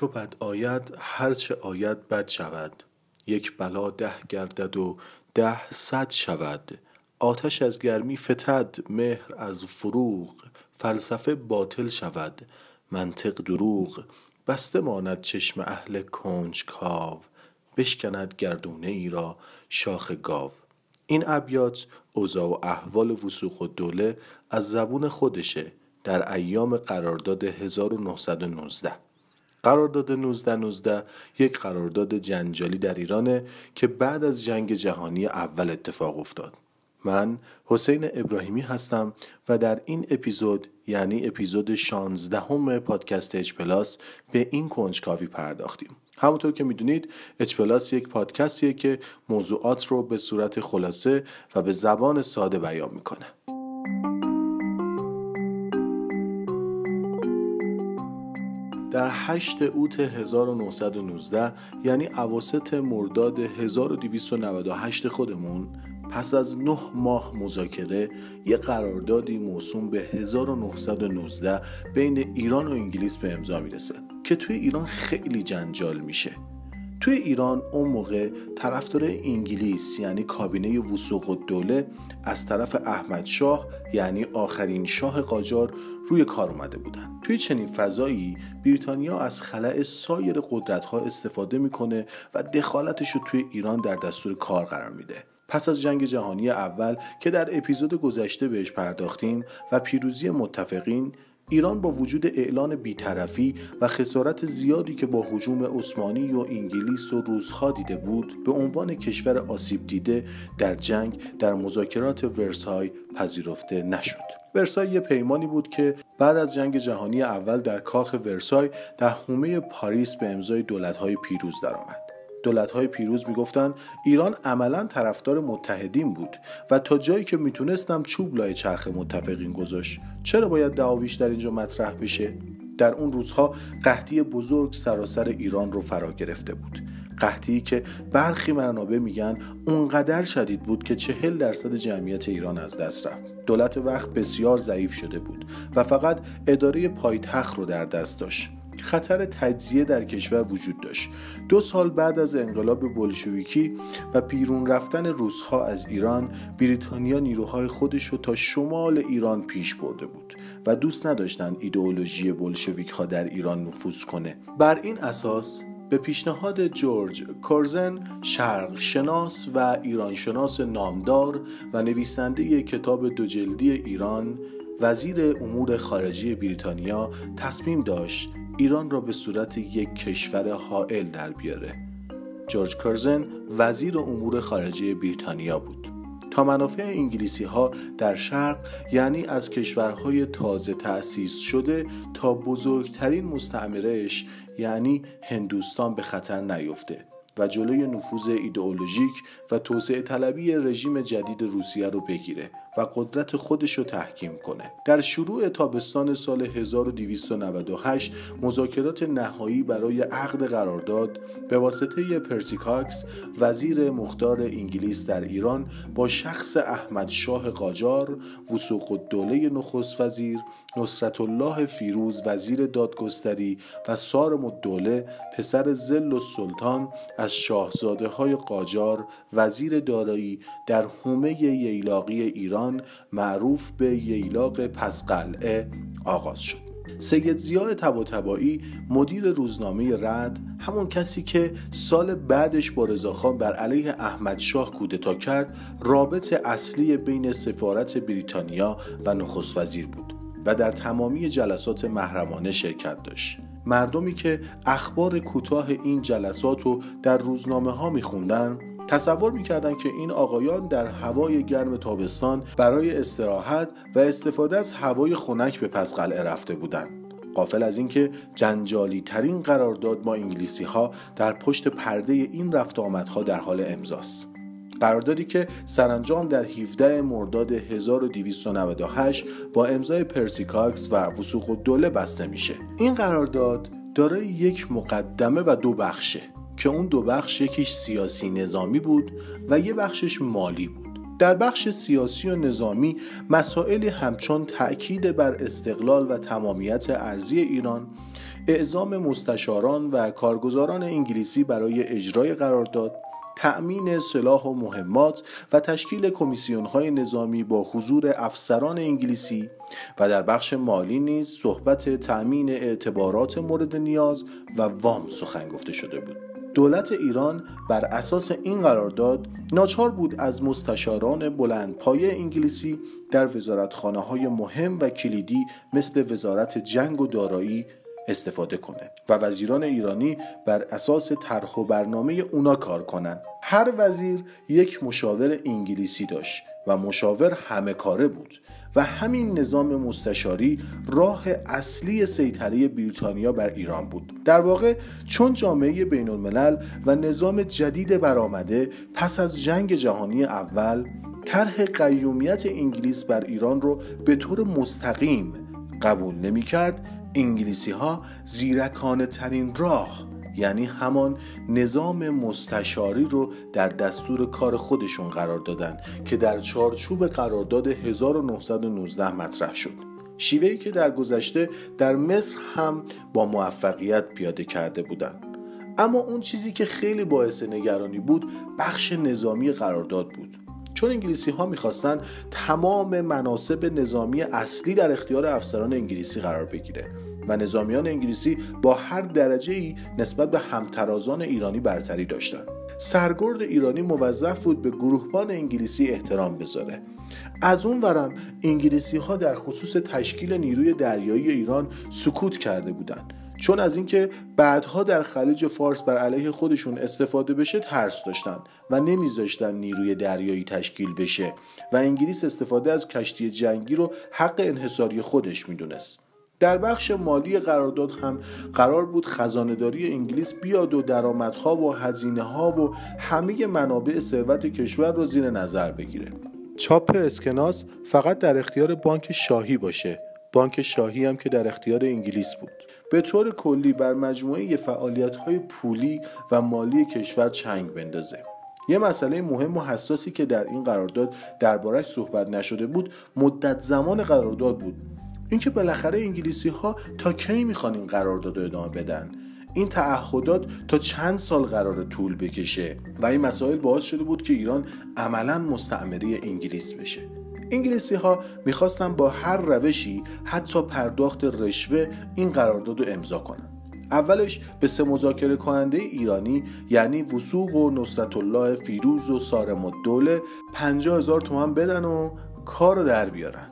چو بد آید هرچه آید بد شود. یک بلا ده گردد و ده صد شود. آتش از گرمی فتد مهر از فروغ. فلسفه باطل شود منطق دروغ. بسته ماند چشم اهل کنج کاو بشکند گردونه ای را شاخ گاو. این ابیات اوضاع و احوال وسوق و دوله از زبون خودشه در ایام قرارداد 1919 قرارداد 1919 یک قرارداد جنجالی در ایرانه که بعد از جنگ جهانی اول اتفاق افتاد. من حسین ابراهیمی هستم و در این اپیزود یعنی اپیزود 16 همه پادکست اچ پلاس به این کنجکاوی پرداختیم. همونطور که می‌دونید اچ پلاس یک پادکستیه که موضوعات رو به صورت خلاصه و به زبان ساده بیان می‌کنه. در 8 اوت 1919 یعنی اواسط مرداد 1298 خودمون پس از نه ماه مذاکره یه قراردادی موسوم به 1919 بین ایران و انگلیس به امضا می‌رسه که توی ایران خیلی جنجال میشه. توی ایران اون موقع طرفدار انگلیس یعنی کابینه وسوق و دوله از طرف احمد شاه یعنی آخرین شاه قاجار روی کار اومده بودن. توی چنین فضایی بریتانیا از خلع سایر قدرت ها استفاده می‌کنه و دخالتش رو توی ایران در دستور کار قرار میده. پس از جنگ جهانی اول که در اپیزود گذشته بهش پرداختیم و پیروزی متفقین ایران با وجود اعلان بیطرفی و خسارت زیادی که با حجوم عثمانی و انگلیس و روسها دیده بود به عنوان کشور آسیب دیده در جنگ در مذاکرات ورسای پذیرفته نشد. ورسای یه پیمانی بود که بعد از جنگ جهانی اول در کاخ ورسای در حومه پاریس به امضای دولت‌های پیروز درآمد. های پیروز می‌گفتند ایران عملا طرفدار متحدین بود و تا جایی که می‌تونستم چوب لای چرخ متفقین گذاشت. چرا باید دعاویش در اینجا مطرح بشه؟ در اون روزها قحطی بزرگ سراسر ایران رو فرا گرفته بود. قحطی که برخی منابع میگن اونقدر شدید بود که چهل درصد جمعیت ایران از دست رفت. دولت وقت بسیار ضعیف شده بود و فقط اداره پایتخت رو در دست داشت. خطر تجزیه در کشور وجود داشت. دو سال بعد از انقلاب بلشویکی و بیرون رفتن روسها از ایران بریتانیا نیروهای خودش رو تا شمال ایران پیش برده بود و دوست نداشتند ایدئولوژی بلشویک ها در ایران نفوذ کنه. بر این اساس به پیشنهاد جورج کورزن شرق شناس و ایران شناس نامدار و نویسنده کتاب دو جلدی ایران وزیر امور خارجی بریتانیا تصمیم داشت ایران را به صورت یک کشور حائل در بیاره. جورج کرزن وزیر امور خارجه بریتانیا بود. تا منافع انگلیسی ها در شرق یعنی از کشورهای تازه تأسیس شده تا بزرگترین مستعمرهش یعنی هندوستان به خطر نیفته. و جلوی نفوذ ایدئولوژیک و توسعه طلبی رژیم جدید روسیه رو بگیره و قدرت خودش رو تحکیم کنه. در شروع تابستان سال 1298 مذاکرات نهایی برای عقد قرارداد به واسطه پرسیکاکس وزیر مختار انگلیس در ایران با شخص احمد شاه قاجار وسوق الدوله نخست وزیر نصرت الله فیروز وزیر دادگستری و سارم الدوله پسر زل و سلطان از شاهزاده های قاجار وزیر دارایی در حومه ییلاقی ایران معروف به ییلاق پسقلعه آغاز شد. سید زیاد تباتبایی مدیر روزنامه رد همون کسی که سال بعدش با رضاخان بر علیه احمد شاه کودتا کرد رابط اصلی بین سفارت بریتانیا و نخست وزیر بود. و در تمامی جلسات محرمانه شرکت داشت. مردمی که اخبار کوتاه این جلسات رو در روزنامه ها میخوندن تصور می‌کردند که این آقایان در هوای گرم تابستان برای استراحت و استفاده از هوای خنک به پس قلعه رفته بودند قافل از اینکه جنجالی ترین قرارداد با انگلیسی ها در پشت پرده این رفت آمدها در حال امضاست. قراردادی که سرانجام در 17 مرداد 1298 با امضای پرسیکاکس و وسوق الدوله بسته میشه. این قرارداد دارای یک مقدمه و دو بخشه که اون دو بخش یکیش سیاسی نظامی بود و یه بخشش مالی بود. در بخش سیاسی و نظامی مسائلی همچون تأکید بر استقلال و تمامیت ارزی ایران اعزام مستشاران و کارگزاران انگلیسی برای اجرای قرارداد تأمین سلاح و مهمات و تشکیل کمیسیون های نظامی با حضور افسران انگلیسی و در بخش مالی نیز صحبت تأمین اعتبارات مورد نیاز و وام سخن گفته شده بود. دولت ایران بر اساس این قرارداد ناچار بود از مستشاران بلند پایه انگلیسی در وزارتخانه های مهم و کلیدی مثل وزارت جنگ و دارایی استفاده کنه و وزیران ایرانی بر اساس طرح و برنامه اونا کار کنند. هر وزیر یک مشاور انگلیسی داشت و مشاور همه کاره بود و همین نظام مستشاری راه اصلی سیطره بریتانیا بر ایران بود در واقع چون جامعه بین الملل و نظام جدید برآمده پس از جنگ جهانی اول طرح قیومیت انگلیس بر ایران رو به طور مستقیم قبول نمی کرد انگلیسی ها زیرکانه ترین راه یعنی همان نظام مستشاری رو در دستور کار خودشون قرار دادن که در چارچوب قرارداد 1919 مطرح شد. شیوهی که در گذشته در مصر هم با موفقیت پیاده کرده بودند اما اون چیزی که خیلی باعث نگرانی بود بخش نظامی قرارداد بود. چون انگلیسی ها می‌خواستن تمام مناسب نظامی اصلی در اختیار افسران انگلیسی قرار بگیره و نظامیان انگلیسی با هر درجه ای نسبت به همترازان ایرانی برتری داشتند. سرگرد ایرانی موظف بود به گروهبان انگلیسی احترام بذاره از اون ورم انگلیسی ها در خصوص تشکیل نیروی دریایی ایران سکوت کرده بودند چون از اینکه بعدها در خلیج فارس بر علیه خودشون استفاده بشه ترس داشتن و نمیذاشتن نیروی دریایی تشکیل بشه و انگلیس استفاده از کشتی جنگی رو حق انحصاری خودش می‌دونست. در بخش مالی قرارداد هم قرار بود خزانهداری انگلیس بیاد و درآمدها و هزینه ها و همه منابع ثروت کشور رو زیر نظر بگیره. چاپ اسکناس فقط در اختیار بانک شاهی باشه. بانک شاهی هم که در اختیار انگلیس بود. به طور کلی بر مجموعه فعالیت های پولی و مالی کشور چنگ بندازه. یه مسئله مهم و حساسی که در این قرارداد دربارش صحبت نشده بود مدت زمان قرارداد بود. اینکه بالاخره انگلیسی ها تا کی می‌خوان این قرارداد رو ادامه بدن؟ این تعهدات تا چند سال قرار طول بکشه؟ و این مسائل باعث شده بود که ایران عملا مستعمره انگلیس بشه. انگلیسی ها می‌خواستن با هر روشی حتی پرداخت رشوه این قرارداد رو امضا کنن. اولش به سه مذاکره کننده ایرانی یعنی وسوق و نصرت الله فیروز و سارم الدوله 50 هزار تومن بدن و کار رو در بیارن.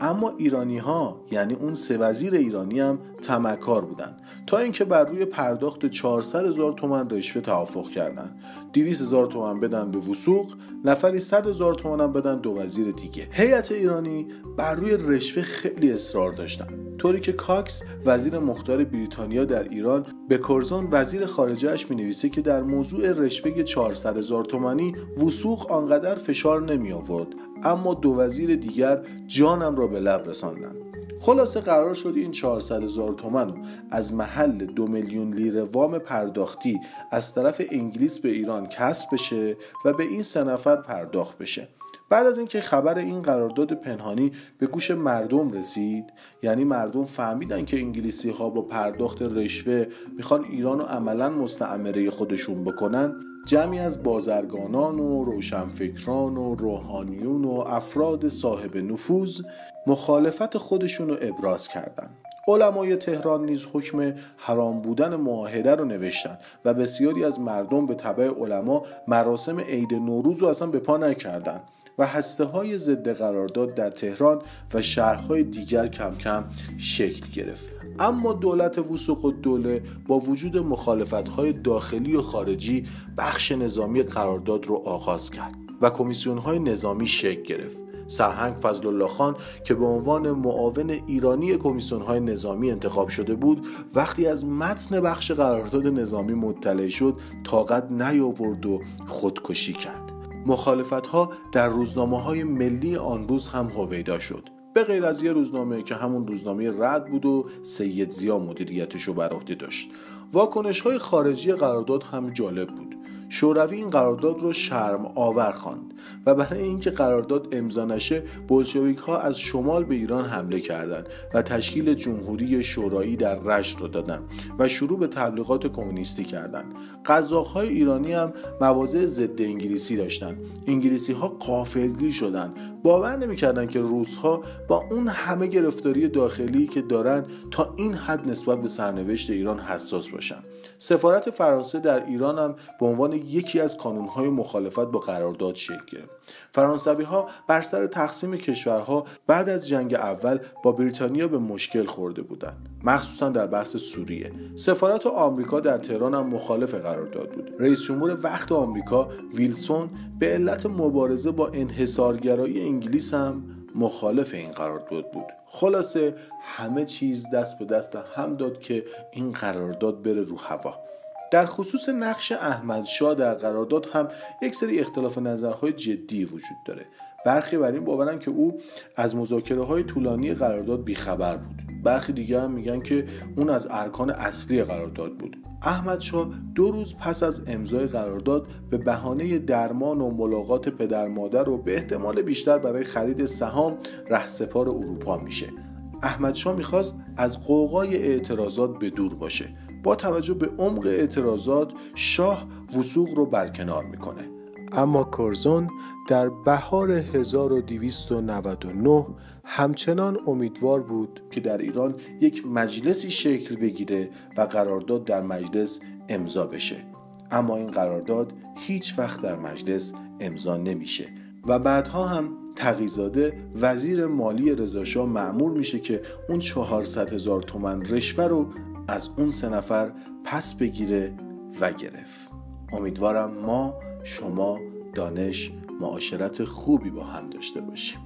اما ایرانی ها یعنی اون سه وزیر ایرانی هم تمکار بودن تا اینکه بر روی پرداخت 400 هزار تومن رشوه توافق کردن 200 هزار تومن بدن به وسوق نفری 100 هزار تومن هم بدن دو وزیر دیگه. هیئت ایرانی بر روی رشوه خیلی اصرار داشتن طوری که کاکس وزیر مختار بریتانیا در ایران به کرزان وزیر خارجهش می نویسه که در موضوع رشوه 400 هزار تومانی وسوق آنقدر فشار نمی آورد اما دو وزیر دیگر جانم را به لب رساندن خلاصه قرار شد این 400 هزار تومن از محل دو میلیون لیره وام پرداختی از طرف انگلیس به ایران کسب بشه و به این سه نفر پرداخت بشه. بعد از اینکه خبر این قرارداد پنهانی به گوش مردم رسید یعنی مردم فهمیدن که انگلیسی ها با پرداخت رشوه می‌خوان ایران رو عملا مستعمره خودشون بکنن جمعی از بازرگانان و روشنفکران و روحانیون و افراد صاحب نفوذ مخالفت خودشون رو ابراز کردند. علمای تهران نیز حکم حرام بودن معاهده رو نوشتن و بسیاری از مردم به طبع علما مراسم عید نوروز رو اصلا به پا نکردند و هسته های ضد قرارداد در تهران و شهرهای دیگر کم کم شکل گرفت اما دولت وسوق و دوله با وجود مخالفت های داخلی و خارجی بخش نظامی قرارداد رو آغاز کرد و کمیسیون های نظامی شکل گرفت سرهنگ فضل الله خان که به عنوان معاون ایرانی کمیسیون های نظامی انتخاب شده بود وقتی از متن بخش قرارداد نظامی مطلع شد طاقت نیاورد و خودکشی کرد. مخالفت ها در روزنامه های ملی آن روز هم هویدا شد. به غیر از یه روزنامه که همون روزنامه رد بود و سید زیا مدیریتش رو بر عهده داشت. واکنش های خارجی قرارداد هم جالب بود. شوروی این قرارداد رو شرم آور خواند و برای اینکه قرارداد امضا نشه بلشویک ها از شمال به ایران حمله کردند و تشکیل جمهوری شورایی در رشت رو دادن و شروع به تبلیغات کمونیستی کردند. های ایرانی هم مواضع ضد انگلیسی داشتند. انگلیسی ها قافلگیر شدند. باور نمی‌کردند که روزها با اون همه گرفتاری داخلی که دارن تا این حد نسبت به سرنوشت ایران حساس باشن سفارت فرانسه در ایران هم به عنوان یکی از کانونهای مخالفت با قرارداد شکل. گرفت فرانسوی ها بر سر تقسیم کشورها بعد از جنگ اول با بریتانیا به مشکل خورده بودند. مخصوصا در بحث سوریه. سفارت آمریکا در تهران هم مخالف قرارداد بود. رئیس جمهور وقت آمریکا ویلسون به علت مبارزه با انحصارگرایی انگلیس هم مخالف این قرارداد بود. خلاصه همه چیز دست به دست هم داد که این قرارداد بره رو هوا. در خصوص نقش احمدشاه در قرارداد هم یک سری اختلاف نظرهای جدی وجود داره. برخی بر این باورن که او از مذاکره های طولانی قرارداد بیخبر بود. برخی دیگر هم میگن که اون از ارکان اصلی قرارداد بود. احمد شاه دو روز پس از امضای قرارداد به بهانه درمان و ملاقات پدر مادر و به احتمال بیشتر برای خرید سهام رهسپار اروپا میشه. احمد شاه می‌خواست از قوقای اعتراضات به دور باشه. با توجه به عمق اعتراضات شاه وسوق رو برکنار می‌کنه. اما کورزون در بهار 1299 همچنان امیدوار بود که در ایران یک مجلسی شکل بگیره و قرارداد در مجلس امضا بشه. اما این قرارداد هیچ وقت در مجلس امضا نمیشه. و بعدها هم تقیزاده وزیر مالی رضاشاه معمور میشه که اون 400 هزار تومن رشوه رو از اون سه نفر پس بگیره و گرفت. امیدوارم ما شما دانش معاشرت خوبی با هم داشته باشیم.